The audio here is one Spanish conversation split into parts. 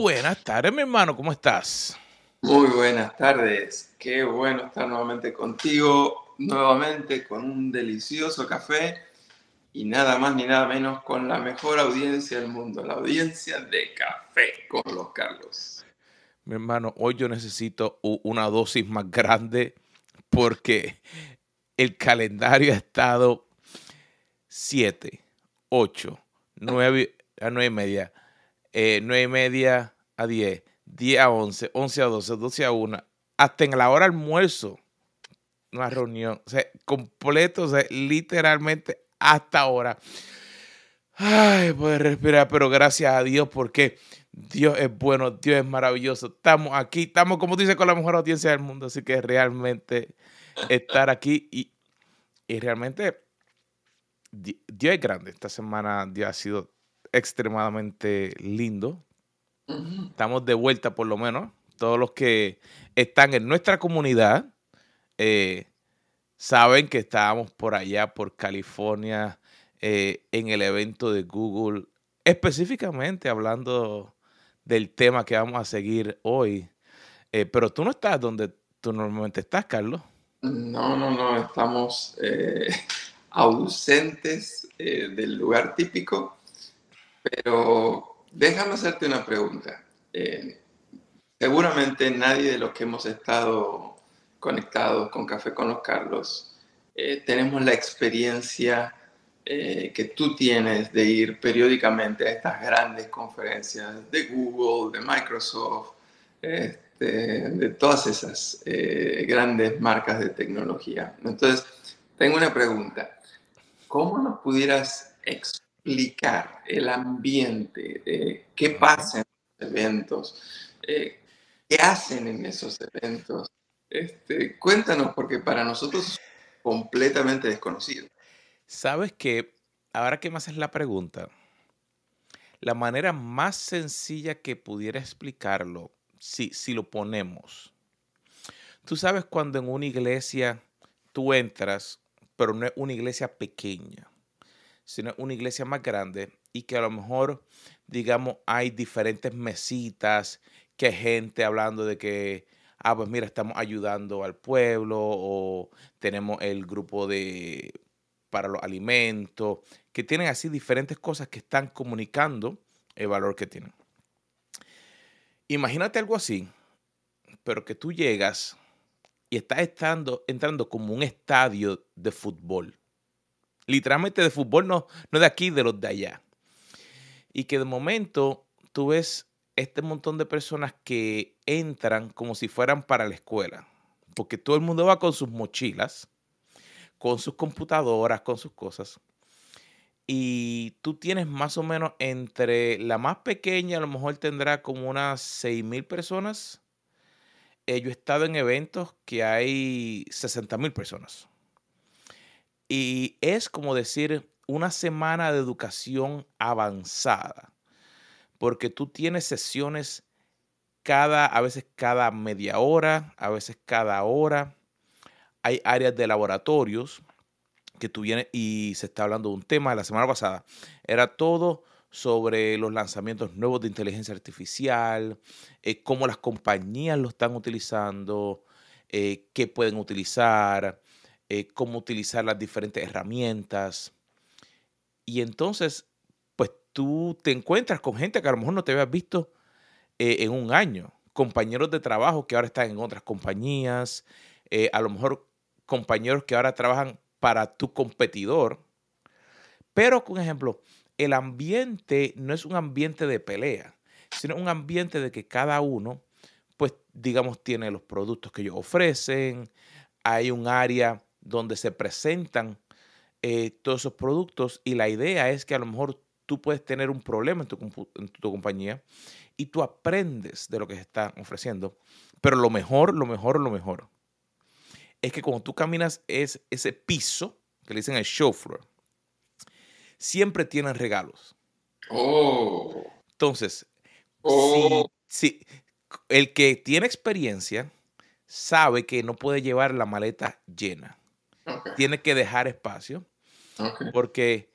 Buenas tardes, mi hermano, ¿cómo estás? Muy buenas tardes. Qué bueno estar nuevamente contigo, nuevamente con un delicioso café y nada más ni nada menos con la mejor audiencia del mundo, la audiencia de café con los Carlos. Mi hermano, hoy yo necesito una dosis más grande porque el calendario ha estado 7, 8, 9 a 9 y media, eh, 9 y media a 10, 10 a 11, 11 a 12, 12 a 1, hasta en la hora almuerzo, una reunión, o sea, completo, o sea, literalmente hasta ahora. Ay, poder respirar, pero gracias a Dios porque Dios es bueno, Dios es maravilloso. Estamos aquí, estamos como dice con la mejor audiencia del mundo, así que realmente estar aquí y, y realmente Dios es grande. Esta semana Dios ha sido extremadamente lindo. Estamos de vuelta por lo menos. Todos los que están en nuestra comunidad eh, saben que estábamos por allá, por California, eh, en el evento de Google, específicamente hablando del tema que vamos a seguir hoy. Eh, pero tú no estás donde tú normalmente estás, Carlos. No, no, no, estamos ausentes del lugar típico pero déjame hacerte una pregunta. Eh, seguramente nadie de los que hemos estado conectados con Café con los Carlos eh, tenemos la experiencia eh, que tú tienes de ir periódicamente a estas grandes conferencias de Google, de Microsoft, este, de todas esas grandes marcas de tecnología. Entonces, tengo una pregunta. ¿Cómo nos pudieras explicar? Explicar el ambiente, eh, qué pasa en los eventos, eh, qué hacen en esos eventos. Este, cuéntanos, porque para nosotros es completamente desconocido. Sabes que, ahora que me haces la pregunta, la manera más sencilla que pudiera explicarlo, si, si lo ponemos, tú sabes cuando en una iglesia tú entras, pero no es una iglesia pequeña sino una iglesia más grande y que a lo mejor, digamos, hay diferentes mesitas, que hay gente hablando de que, ah, pues mira, estamos ayudando al pueblo o tenemos el grupo de para los alimentos, que tienen así diferentes cosas que están comunicando el valor que tienen. Imagínate algo así, pero que tú llegas y estás entrando como un estadio de fútbol literalmente de fútbol, no, no de aquí, de los de allá. Y que de momento tú ves este montón de personas que entran como si fueran para la escuela, porque todo el mundo va con sus mochilas, con sus computadoras, con sus cosas. Y tú tienes más o menos entre la más pequeña, a lo mejor tendrá como unas 6 mil personas. Eh, yo he estado en eventos que hay 60 mil personas. Y es como decir una semana de educación avanzada, porque tú tienes sesiones cada, a veces cada media hora, a veces cada hora. Hay áreas de laboratorios que tú vienes y se está hablando de un tema la semana pasada. Era todo sobre los lanzamientos nuevos de inteligencia artificial, eh, cómo las compañías lo están utilizando, eh, qué pueden utilizar, eh, cómo utilizar las diferentes herramientas. Y entonces, pues tú te encuentras con gente que a lo mejor no te habías visto eh, en un año, compañeros de trabajo que ahora están en otras compañías, eh, a lo mejor compañeros que ahora trabajan para tu competidor. Pero, por ejemplo, el ambiente no es un ambiente de pelea, sino un ambiente de que cada uno, pues, digamos, tiene los productos que ellos ofrecen, hay un área donde se presentan eh, todos esos productos y la idea es que a lo mejor tú puedes tener un problema en tu, en tu, compañía y tú aprendes de lo que se está ofreciendo. Pero lo mejor, lo mejor, lo mejor es que cuando tú caminas es ese piso que le dicen el show floor, siempre tienen regalos. Oh. Entonces, oh. si, el que tiene experiencia sabe que no puede llevar la maleta llena. Tiene que dejar espacio. Porque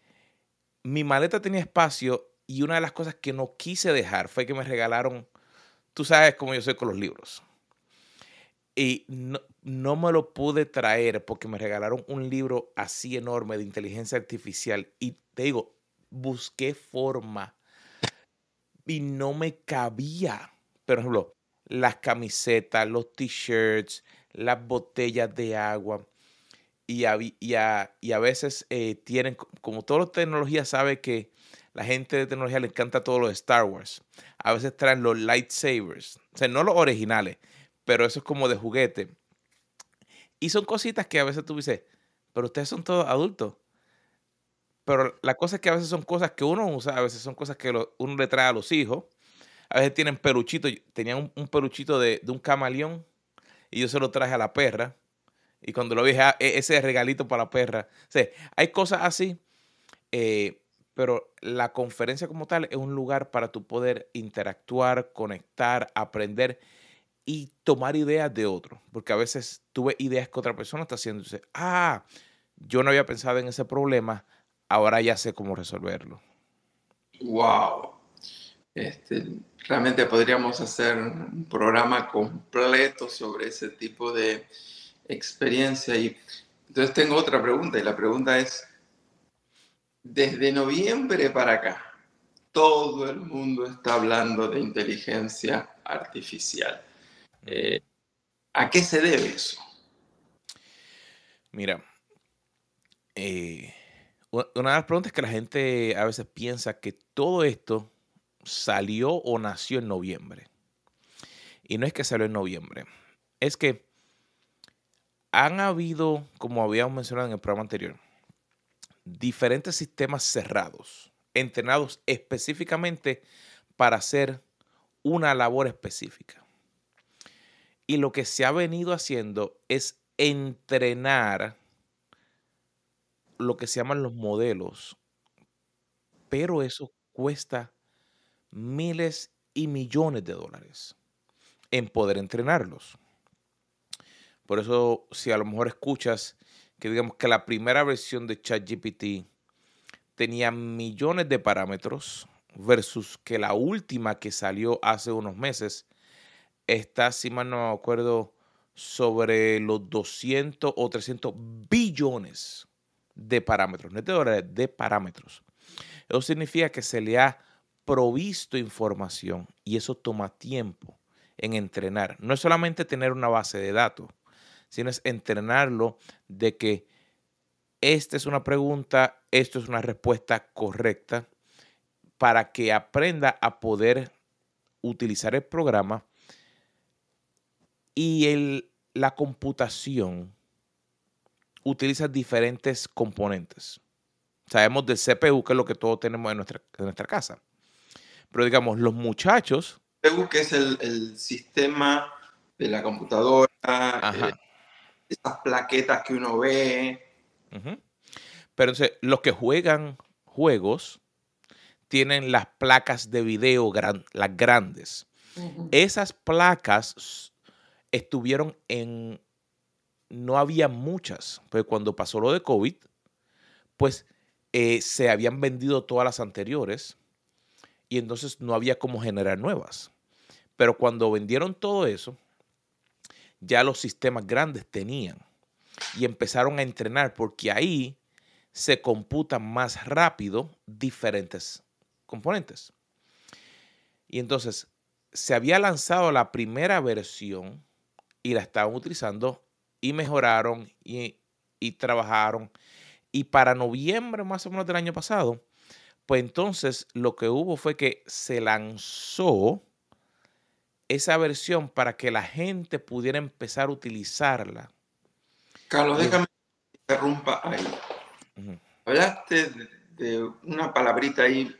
mi maleta tenía espacio y una de las cosas que no quise dejar fue que me regalaron tú sabes cómo yo soy con los libros. Y no, no, me lo pude traer porque me regalaron un libro así enorme de inteligencia artificial. Y te digo, busqué forma y no me cabía. Por ejemplo, las camisetas, los t-shirts, las botellas de agua. Y a, y a, veces eh, tienen, como toda la tecnología sabe que la gente de tecnología le encanta todo lo de Star Wars. A veces traen los lightsabers. O sea, no los originales, pero eso es como de juguete. Y son cositas que a veces tú dices, pero ustedes son todos adultos. Pero la cosa es que a veces son cosas que uno usa, a veces son cosas que uno le trae a los hijos. A veces tienen peluchitos. Tenían un, peluchito de, un camaleón y yo se lo traje a la perra. Y cuando lo vi, ah, e, ese regalito para la perra. O hay cosas así. Eh, pero la conferencia como tal es un lugar para tu poder interactuar, conectar, aprender y tomar ideas de otro. Porque a veces tuve ideas que otra persona está haciendo. Ah, yo no había pensado en ese problema, ahora ya sé cómo resolverlo. Wow. Este, realmente podríamos hacer un programa completo sobre ese tipo de experiencia. Y entonces tengo otra pregunta y la pregunta es, desde noviembre para acá, todo el mundo está hablando de inteligencia artificial. Eh, ¿A qué se debe eso? Mira, eh, una de las preguntas es que la gente a veces piensa que todo esto salió o nació en noviembre. Y no es que salió en noviembre, es que han habido, como habíamos mencionado en el programa anterior, diferentes sistemas cerrados, entrenados específicamente para hacer una labor específica. Y lo que se ha venido haciendo es entrenar lo que se llaman los modelos, pero eso cuesta miles y millones de dólares en poder entrenarlos. Por eso, si a lo mejor escuchas que digamos que la primera versión de ChatGPT tenía millones de parámetros versus que la última que salió hace unos meses está, si mal no me acuerdo, sobre los 200 o 300 billones de parámetros, no de dólares, de parámetros. Eso significa que se le ha provisto información y eso toma tiempo en entrenar. No es solamente tener una base de datos, sino es entrenarlo de que esta es una pregunta, esto es una respuesta correcta para que aprenda a poder utilizar el programa y el, la computación utiliza diferentes componentes. Sabemos del CPU, que es lo que todos tenemos en nuestra, en nuestra casa. Pero digamos, los muchachos... CPU que es el, sistema de la computadora, eh, esas plaquetas que uno ve. Pero entonces, los que juegan juegos tienen las placas de video, las grandes. Esas placas estuvieron en no había muchas, pues cuando pasó lo de COVID, pues eh, se habían vendido todas las anteriores y entonces no había cómo generar nuevas. Pero cuando vendieron todo eso, ya los sistemas grandes tenían y empezaron a entrenar porque ahí se computan más rápido diferentes componentes. Y entonces se había lanzado la primera versión y la estaban utilizando y mejoraron y, trabajaron. Y para noviembre más o menos del año pasado, pues entonces lo que hubo fue que se lanzó esa versión para que la gente pudiera empezar a utilizarla. Carlos, déjame que interrumpa ahí. Hablaste de, una palabrita ahí,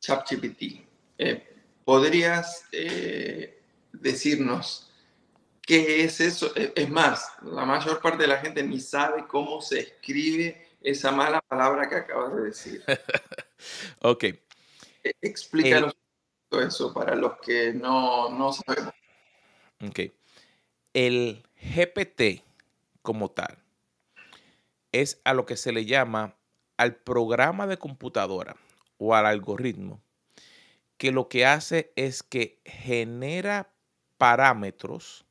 ChatGPT. Eh, ¿Podrías eh, decirnos ¿Qué es eso? E, es más, la mayor parte de la gente ni sabe cómo se escribe esa mala palabra que acabas de decir. ok. E, explícanos eso para los que no, no sabemos. Ok. El GPT como tal es a lo que se le llama al programa de computadora o al algoritmo que lo que hace es que genera parámetros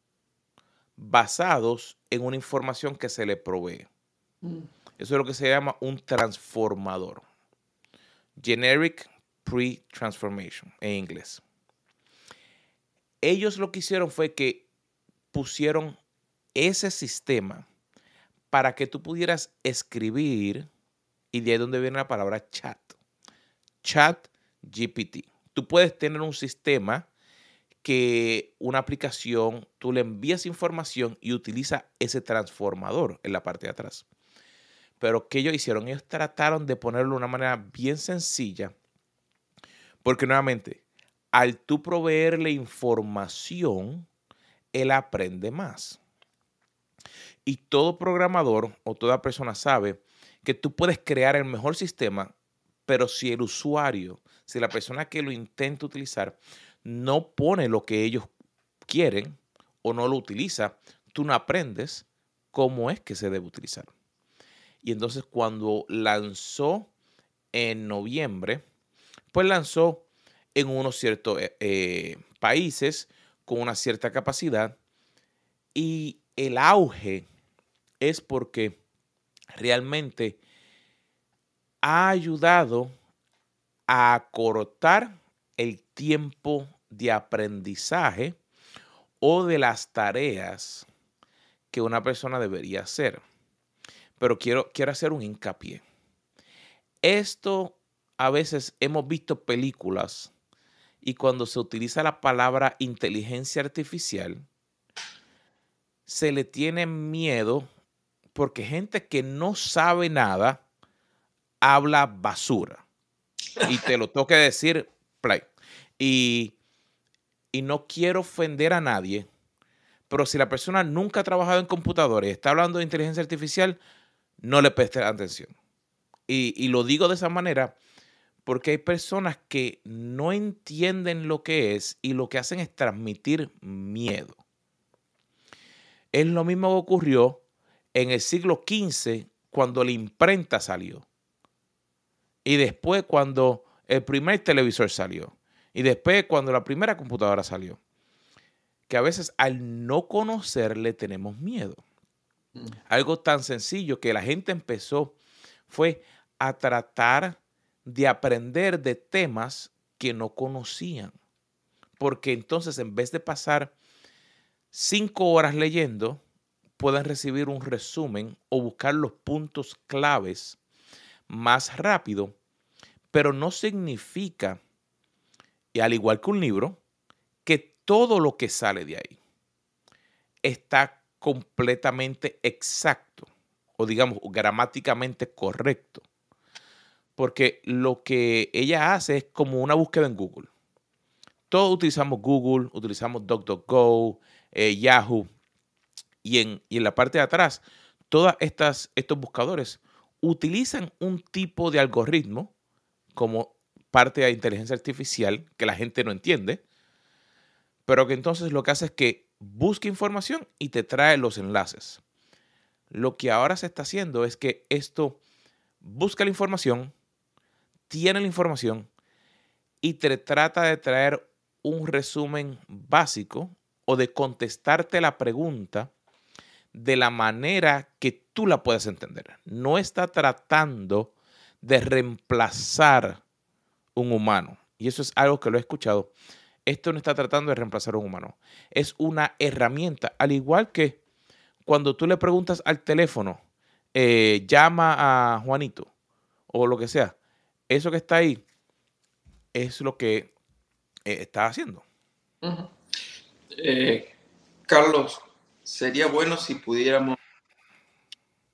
basados en una información que se le provee. Mm. Eso es lo que se llama un transformador. Generic Pre-Transformation en inglés. Ellos lo que hicieron fue que pusieron ese sistema para que tú pudieras escribir, y de ahí donde viene la palabra chat. Chat GPT. Tú puedes tener un sistema que una aplicación, tú le envías información y utiliza ese transformador en la parte de atrás. Pero ¿qué ellos hicieron? Ellos trataron de ponerlo de una manera bien sencilla, porque nuevamente, al tú proveerle información, él aprende más. Y todo programador o toda persona sabe que tú puedes crear el mejor sistema, pero si el usuario, si la persona que lo intenta utilizar no pone lo que ellos quieren o no lo utiliza, tú no aprendes cómo es que se debe utilizar. Y entonces cuando lanzó en noviembre, pues lanzó en unos ciertos eh, eh, países con una cierta capacidad y el auge es porque realmente ha ayudado a acortar el tiempo de aprendizaje o de las tareas que una persona debería hacer. Pero quiero, quiero hacer un hincapié. Esto a veces hemos visto películas y cuando se utiliza la palabra inteligencia artificial, se le tiene miedo porque gente que no sabe nada habla basura. Y te lo toque decir, play. Y, y no quiero ofender a nadie, pero si la persona nunca ha trabajado en computadores y está hablando de inteligencia artificial, no le preste atención. Y, y lo digo de esa manera porque hay personas que no entienden lo que es y lo que hacen es transmitir miedo. Es lo mismo que ocurrió en el siglo XV cuando la imprenta salió. Y después cuando el primer televisor salió. Y después cuando la primera computadora salió. Que a veces al no conocer le tenemos miedo. Mm. Algo tan sencillo que la gente empezó fue a tratar de aprender de temas que no conocían. Porque entonces en vez de pasar cinco horas leyendo, pueden recibir un resumen o buscar los puntos claves más rápido, pero no significa, y al igual que un libro, que todo lo que sale de ahí está completamente exacto o digamos gramáticamente correcto. Porque lo que ella hace es como una búsqueda en Google. Todos utilizamos Google, utilizamos DuckDuckGo, eh, Yahoo, y en, en la parte de atrás, todos estos buscadores utilizan un tipo de algoritmo como parte de inteligencia artificial que la gente no entiende, pero que entonces lo que hace es que busca información y te trae los enlaces. Lo que ahora se está haciendo es que esto busca la información, tiene la información y te trata de traer un resumen básico o de contestarte la pregunta de la manera que tú la puedes entender. No está tratando de reemplazar un humano. Y eso es algo que lo he escuchado. Esto no está tratando de reemplazar a un humano. Es una herramienta. Al igual que cuando tú le preguntas al teléfono, eh, llama a Juanito o lo que sea. Eso que está ahí es lo que eh, está haciendo. Eh, Carlos, sería bueno si pudiéramos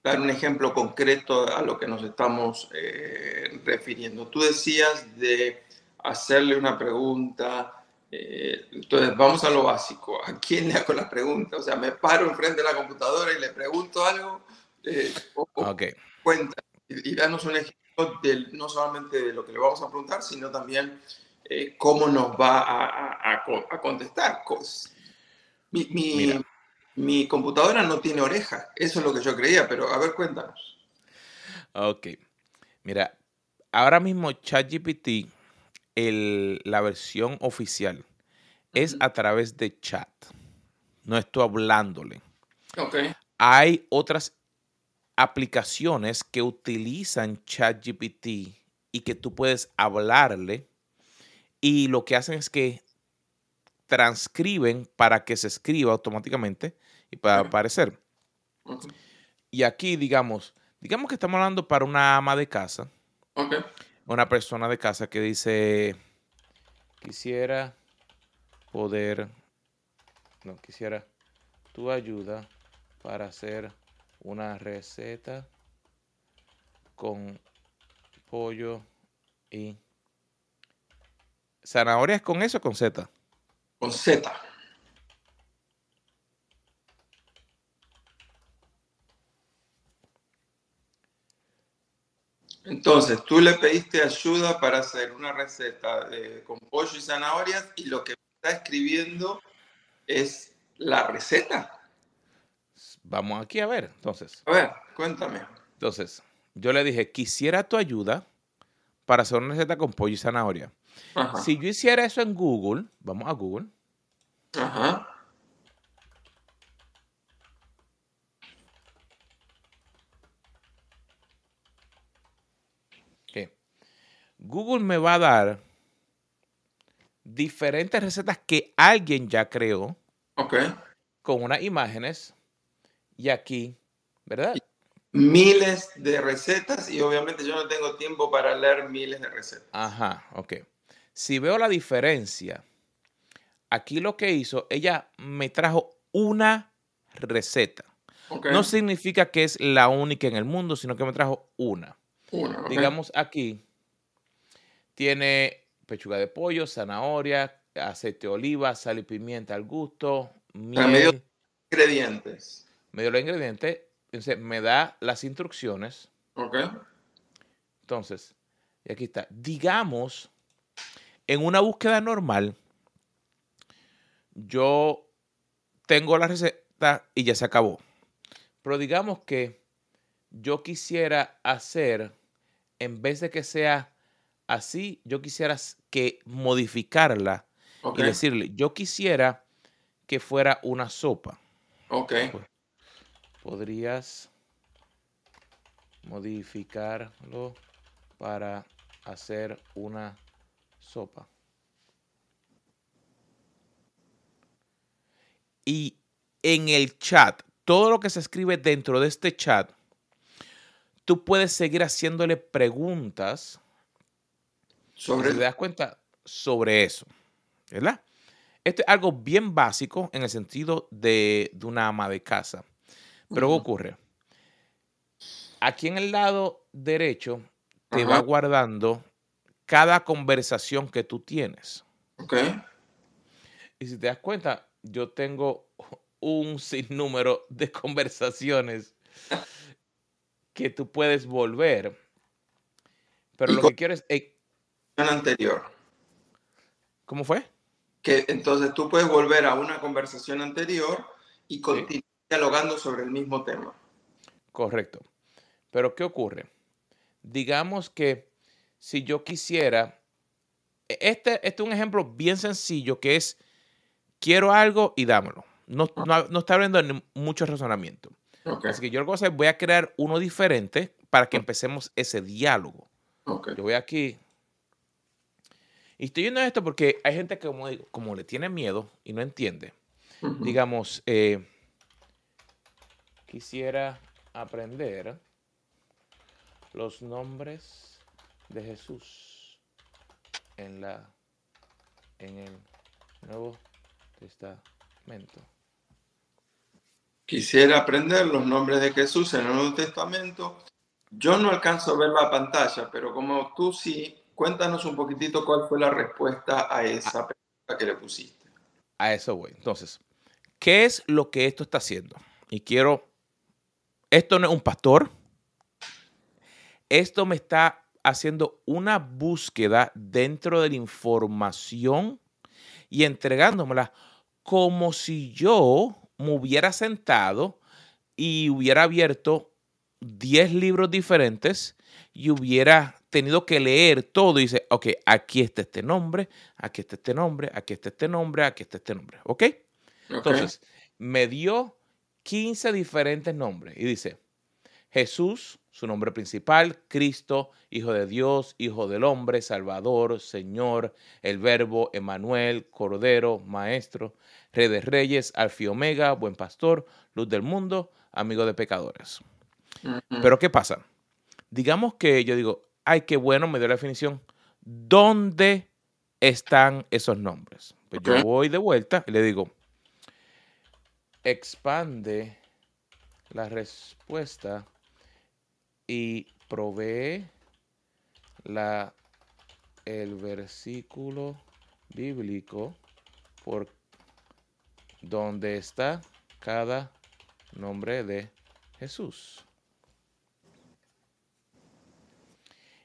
dar un ejemplo concreto a lo que nos estamos eh, refiriendo. Tú decías de hacerle una pregunta, eh, entonces vamos a lo básico. ¿A quién le hago la pregunta? O sea, me paro enfrente de la computadora y le pregunto algo. Eh, Cuenta y, danos un ejemplo no solamente de lo que le vamos a preguntar, sino también cómo nos va a, a, contestar. Mi, mi, mi computadora no tiene oreja. Eso es lo que yo creía, pero a ver, cuéntanos. Ok. Mira, ahora mismo ChatGPT el- la versión oficial es a través de chat. No estoy hablándole. Ok. Hay otras aplicaciones que utilizan ChatGPT y que tú puedes hablarle y lo que hacen es que transcriben para que se escriba automáticamente y para aparecer. Y aquí, digamos, digamos que estamos hablando para una ama de casa, Ok. una persona de casa que dice, quisiera poder, no, quisiera tu ayuda para hacer una receta con pollo y zanahorias con eso o con Z. Con Z. Entonces, tú le pediste ayuda para hacer una receta de, con pollo y zanahorias y lo que está escribiendo es la receta. Vamos aquí a ver. Entonces, A ver, cuéntame. entonces, yo le dije, quisiera tu ayuda para hacer una receta con pollo y zanahoria. Ajá. Si yo hiciera eso en Google, vamos a Google. Ajá. que Google me va a dar diferentes recetas que alguien ya creó Ok. con unas imágenes y aquí, ¿verdad? Miles de recetas y obviamente yo no tengo tiempo para leer miles de recetas. Ajá, ok. Si veo la diferencia, aquí lo que hizo, ella me trajo una receta. Ok. No significa que es la única en el mundo, sino que me trajo una. Una, ok. Digamos aquí, tiene pechuga de pollo, zanahoria, aceite de oliva, sal y pimienta al gusto, miel, Ingredientes. Me dio los ingredientes, entonces me da las instrucciones. Ok. Entonces, y aquí está, digamos, en una búsqueda normal, yo tengo la receta y ya se acabó. Pero digamos que yo quisiera hacer, en vez de que sea así, yo quisiera que modificarla y decirle, yo quisiera que fuera una sopa. Ok. Podrías modificarlo para hacer una sopa. Y en el chat, todo lo que se escribe dentro de este chat, tú puedes seguir haciéndole preguntas, Sobre si te das cuenta, sobre eso. ¿Verdad? Esto es algo bien básico en el sentido de, de una ama de casa. Pero ¿qué Ujú. ocurre? Aquí en el lado derecho te va guardando cada conversación que tú tienes. Ok. Y si te das cuenta, yo tengo un sinnúmero de conversaciones que tú puedes volver. Pero lo que quiero es... eh, anterior. ¿Cómo fue? Que entonces tú puedes volver a una conversación anterior y continuar dialogando sobre el mismo tema. Correcto. Pero ¿qué ocurre? Digamos que si yo quisiera, e- este, este es un ejemplo bien sencillo que es, quiero algo y dámelo. No, no, no está hablando de mucho razonamiento. Ok. Así que yo lo que voy a hacer, voy a crear uno diferente para que empecemos ese diálogo. Ok. Yo voy aquí. Y estoy viendo esto porque hay gente que como, como le tiene miedo y no entiende. Digamos, eh, quisiera aprender los nombres de Jesús en la en el Nuevo Testamento. Quisiera aprender los nombres de Jesús en el Nuevo Testamento. Yo no alcanzo a ver la pantalla, pero como tú sí, cuéntanos un poquitito cuál fue la respuesta a esa pregunta que le pusiste. A eso voy. Entonces, ¿qué es lo que esto está haciendo? Y quiero, esto no es un pastor, esto me está haciendo una búsqueda dentro de la información y entregándomela como si yo me hubiera sentado y hubiera abierto 10 libros diferentes y hubiera tenido que leer todo y dice, ok, aquí está este nombre, aquí está este nombre, aquí está este nombre, aquí está este nombre, ¿ok? Entonces, me dio 15 diferentes nombres y dice, Jesús, su nombre principal, Cristo, Hijo de Dios, Hijo del Hombre, Salvador, Señor, el Verbo, Emanuel, Cordero, Maestro, Rey de Reyes, Alfi Omega, Buen Pastor, Luz del Mundo, Amigo de Pecadores. Pero ¿qué pasa? Digamos que yo digo, ay, qué bueno, me dio la definición. ¿Dónde están esos nombres? Pues yo voy de vuelta y le digo, expande la respuesta y provee la, el versículo bíblico por donde está cada nombre de Jesús.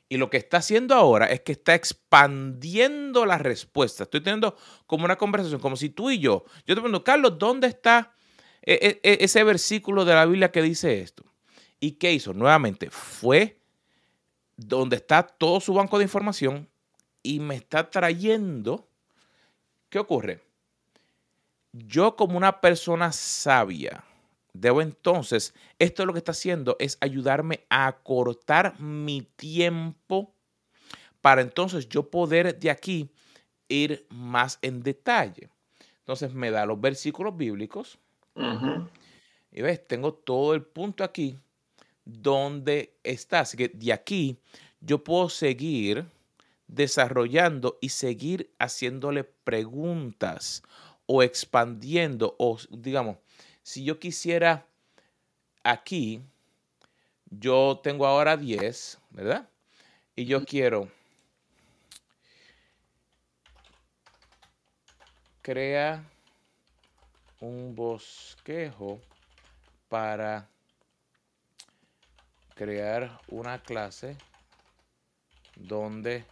Y lo que está haciendo ahora es que está expandiendo la respuesta. Estoy teniendo como una conversación, como si tú y yo, yo te pregunto, Carlos, ¿dónde está e, e, e, ese versículo de la Biblia que dice esto? ¿Y qué hizo? Nuevamente, fue donde está todo su banco de información y me está trayendo. ¿Qué ocurre? Yo como una persona sabia, debo entonces, esto es lo que está haciendo, es ayudarme a cortar mi tiempo para entonces yo poder de aquí ir más en detalle. Entonces me da los versículos bíblicos. Y ves, tengo todo el punto aquí donde está. Así que de aquí yo puedo seguir desarrollando y seguir haciéndole preguntas o expandiendo o digamos, si yo quisiera aquí, yo tengo ahora 10, ¿verdad? Y yo quiero crea un bosquejo para crear una clase donde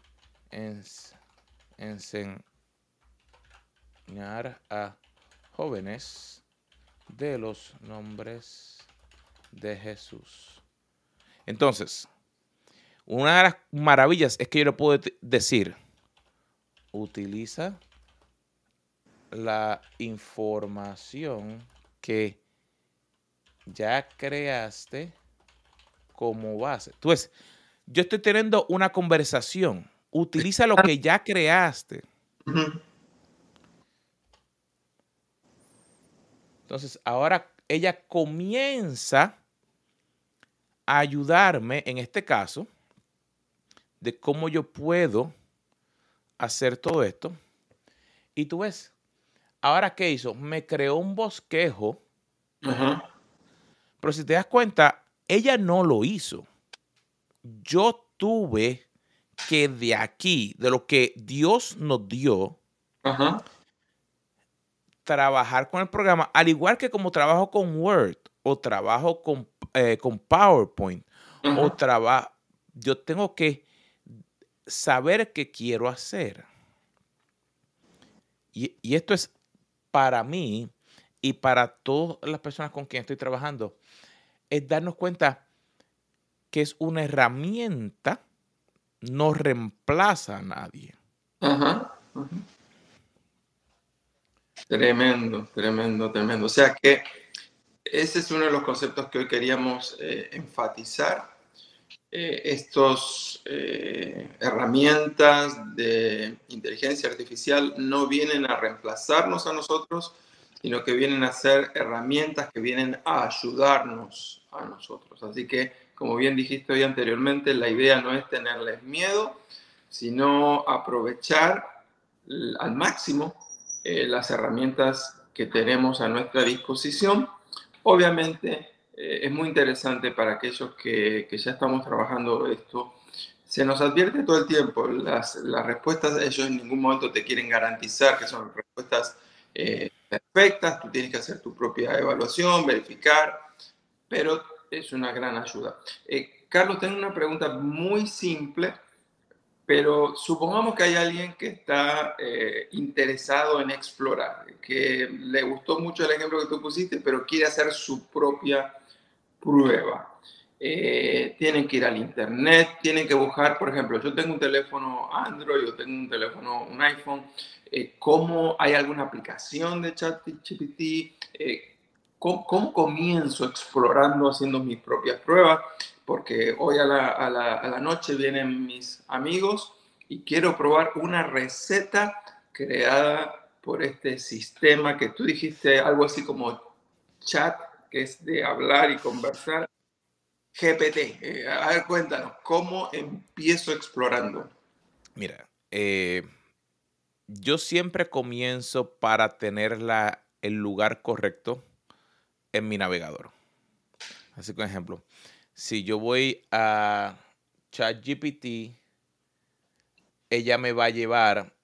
enseñar a jóvenes de los nombres de Jesús. Entonces, una de las maravillas es que yo le puedo decir, utiliza la información que ya creaste como base. Entonces, yo estoy teniendo una conversación. Utiliza lo que ya creaste. Entonces, ahora ella comienza a ayudarme, en este caso, de cómo yo puedo hacer todo esto. Y tú ves, ahora qué hizo? Me creó un bosquejo. Pero si te das cuenta, ella no lo hizo. Yo tuve que de aquí, de lo que Dios nos dio, trabajar con el programa, al igual que como trabajo con Word o trabajo con, eh, con PowerPoint o trabajo, yo tengo que saber qué quiero hacer. Y, y, esto es para mí y para todas las personas con quien estoy trabajando es darnos cuenta que es una herramienta, no reemplaza a nadie. Tremendo, tremendo, tremendo. O sea que ese es uno de los conceptos que hoy queríamos eh, enfatizar. Eh, estos eh, herramientas de inteligencia artificial no vienen a reemplazarnos a nosotros, sino que vienen a ser herramientas que vienen a ayudarnos a nosotros. Así que, como bien dijiste hoy anteriormente, la idea no es tenerles miedo, sino aprovechar al máximo eh, las herramientas que tenemos a nuestra disposición. Obviamente, eh, es muy interesante para aquellos que, que, ya estamos trabajando esto. Se nos advierte todo el tiempo, las, las respuestas, ellos en ningún momento te quieren garantizar que son respuestas eh, perfectas, tú tienes que hacer tu propia evaluación, verificar, pero es una gran ayuda. Eh, Carlos, tengo una pregunta muy simple, pero supongamos que hay alguien que está eh, interesado en explorar, que le gustó mucho el ejemplo que tú pusiste, pero quiere hacer su propia prueba. eh, tienen que ir al internet, tienen que buscar, por ejemplo, yo tengo un teléfono Android, yo tengo un teléfono, un iPhone, eh, ¿cómo hay alguna aplicación de ChatGPT? Eh, ¿cómo, ¿cómo, comienzo explorando, haciendo mis propias pruebas? Porque hoy a la, a la, a la noche vienen mis amigos y quiero probar una receta creada por este sistema que tú dijiste, algo así como chat, que es de hablar y conversar. GPT. Eh, a ver, cuéntanos, ¿cómo empiezo explorando? Mira, eh, yo siempre comienzo para tener la, el lugar correcto en mi navegador. Así que, por ejemplo, si yo voy a ChatGPT, ella me va a llevar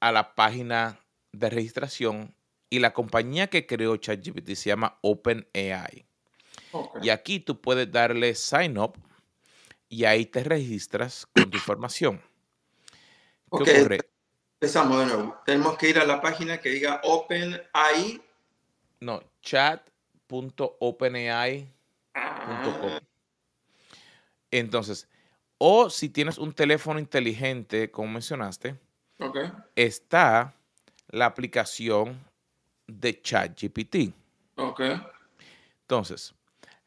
a la página de registración y la compañía que creó ChatGPT se llama OpenAI. Y aquí tú puedes darle sign up y ahí te registras con tu información. ¿Qué ocurre? Empezamos de nuevo. Tenemos que ir a la página que diga OpenAI. No, chat.openai.com. Ah. Entonces, o si tienes un teléfono inteligente, como mencionaste, está la aplicación de ChatGPT. Ok. Entonces,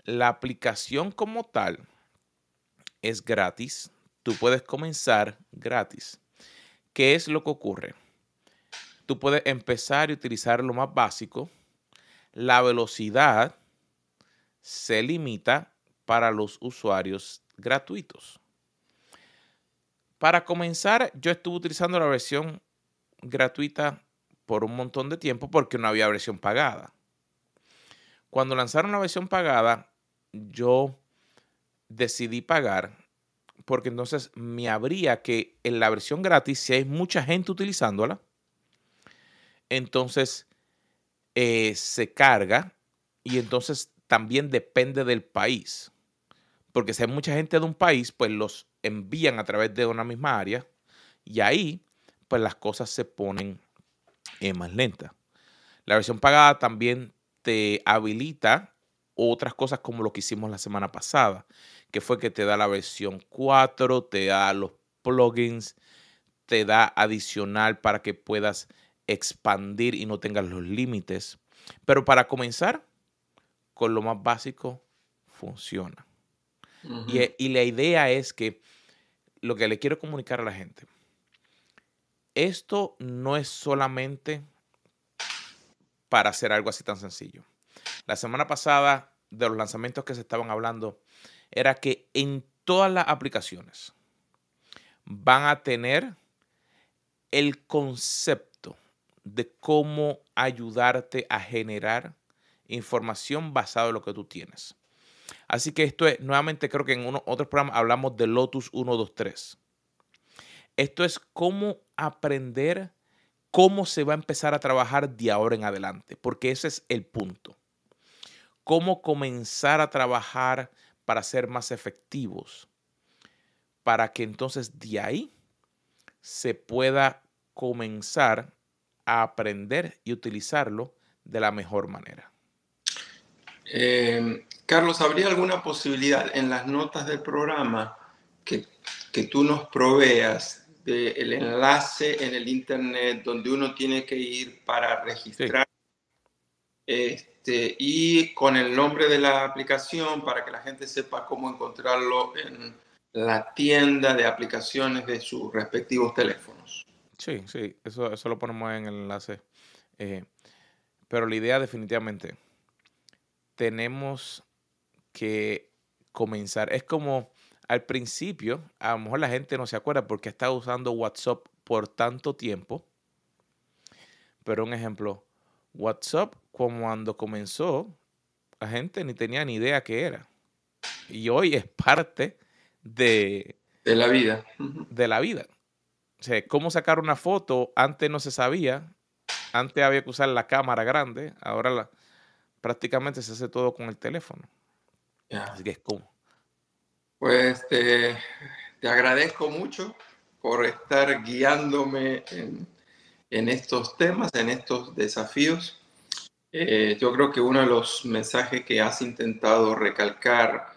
la aplicación como tal es gratis. Tú puedes comenzar gratis. ¿Qué es lo que ocurre? Tú puedes empezar y utilizar lo más básico. La velocidad se limita para los usuarios gratuitos. Para comenzar, yo estuve utilizando la versión gratuita por un montón de tiempo porque no había versión pagada. Cuando lanzaron la versión pagada, yo decidí pagar porque entonces me habría que en la versión gratis, si hay mucha gente utilizándola, entonces eh, se carga y entonces también depende del país. Porque si hay mucha gente de un país, pues los envían a través de una misma área y ahí pues las cosas se ponen eh, más lentas. La versión pagada también te habilita otras cosas como lo que hicimos la semana pasada, que fue que te da la versión 4, te da los plugins, te da adicional para que puedas expandir y no tengas los límites. Pero para comenzar, con lo más básico, funciona. y, y la idea es que lo que le quiero comunicar a la gente, esto no es solamente para hacer algo así tan sencillo. La semana pasada, de los lanzamientos que se estaban hablando, era que en todas las aplicaciones van a tener el concepto de cómo ayudarte a generar información basada en lo que tú tienes. Así que esto es, nuevamente creo que en otros programas hablamos de Lotus 123. Esto es cómo aprender cómo se va a empezar a trabajar de ahora en adelante, porque ese es el punto. Cómo comenzar a trabajar para ser más efectivos, para que entonces de ahí se pueda comenzar a aprender y utilizarlo de la mejor manera. Eh, Carlos, ¿habría alguna posibilidad en las notas del programa que, que tú nos proveas el enlace en el internet donde uno tiene que ir para registrar este, y con el nombre de la aplicación para que la gente sepa cómo encontrarlo en la tienda de aplicaciones de sus respectivos teléfonos. Sí, sí, eso, eso lo ponemos en el enlace. Eh, pero la idea definitivamente, tenemos que comenzar, es como al principio, a lo mejor la gente no se acuerda porque ha estado usando WhatsApp por tanto tiempo. Pero un ejemplo, WhatsApp cuando comenzó, la gente ni tenía ni idea qué era. Y hoy es parte de... De la vida. De la vida. O sea, cómo sacar una foto, antes no se sabía. Antes había que usar la cámara grande, ahora la, prácticamente se hace todo con el teléfono. Así que es como. Pues te, agradezco mucho por estar guiándome en, estos temas, en estos desafíos. Eh, yo creo que uno de los mensajes que has intentado recalcar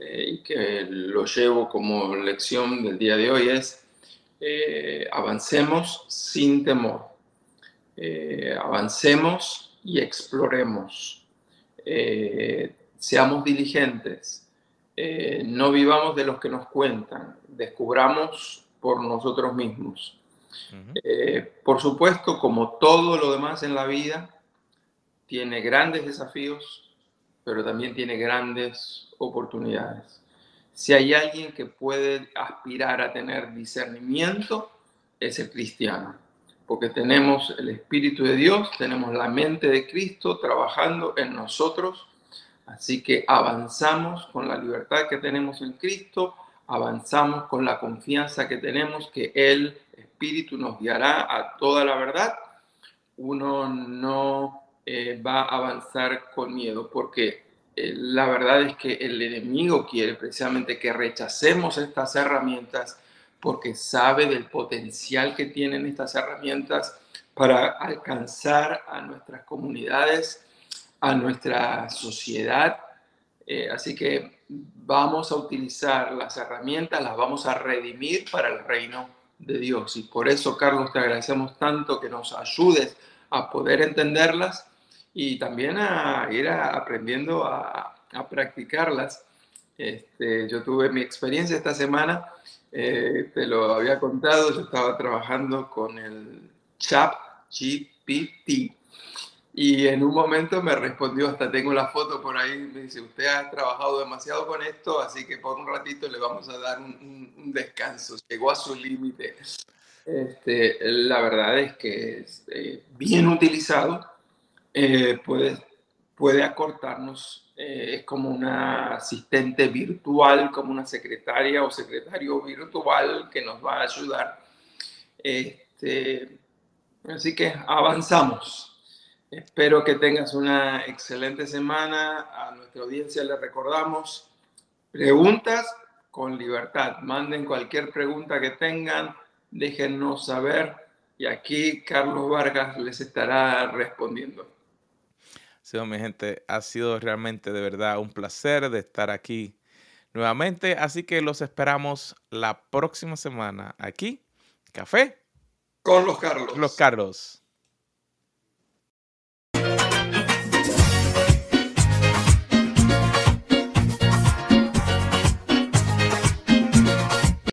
eh, y que lo llevo como lección del día de hoy es eh, avancemos sin temor, eh, avancemos y exploremos, seamos diligentes, no vivamos de los que nos cuentan, descubramos por nosotros mismos. por supuesto, como todo lo demás en la vida, tiene grandes desafíos, pero también tiene grandes oportunidades. Si hay alguien que puede aspirar a tener discernimiento, es el cristiano, porque tenemos el Espíritu de Dios, tenemos la mente de Cristo trabajando en nosotros, así que avanzamos con la libertad que tenemos en Cristo, avanzamos con la confianza que tenemos que el Espíritu nos guiará a toda la verdad. Uno no eh, va a avanzar con miedo, porque eh, la verdad es que el enemigo quiere precisamente que rechacemos estas herramientas porque sabe del potencial que tienen estas herramientas para alcanzar a nuestras comunidades, a nuestra sociedad. Eh, así que vamos a utilizar las herramientas, las vamos a redimir para el reino de Dios. Y por eso, Carlos, te agradecemos tanto que nos ayudes a poder entenderlas y también a ir aprendiendo a, practicarlas. Este, yo tuve mi experiencia esta semana, eh, te lo había contado, yo estaba trabajando con el chat GPT y en un momento me respondió, hasta tengo la foto por ahí, me dice, usted ha trabajado demasiado con esto, así que por un ratito le vamos a dar un, descanso, llegó a su límite. Este, la verdad es que es eh, bien utilizado, eh, puede, puede acortarnos. Eh, es como una asistente virtual, como una secretaria o secretario virtual que nos va a ayudar. Este, así que avanzamos. Espero que tengas una excelente semana. A nuestra audiencia le recordamos preguntas con libertad. Manden cualquier pregunta que tengan, déjennos saber y aquí Carlos Vargas les estará respondiendo. Sí, mi gente, ha sido realmente de verdad un placer de estar aquí nuevamente. Así que los esperamos la próxima semana aquí. Café. Con los Carlos. Los Carlos.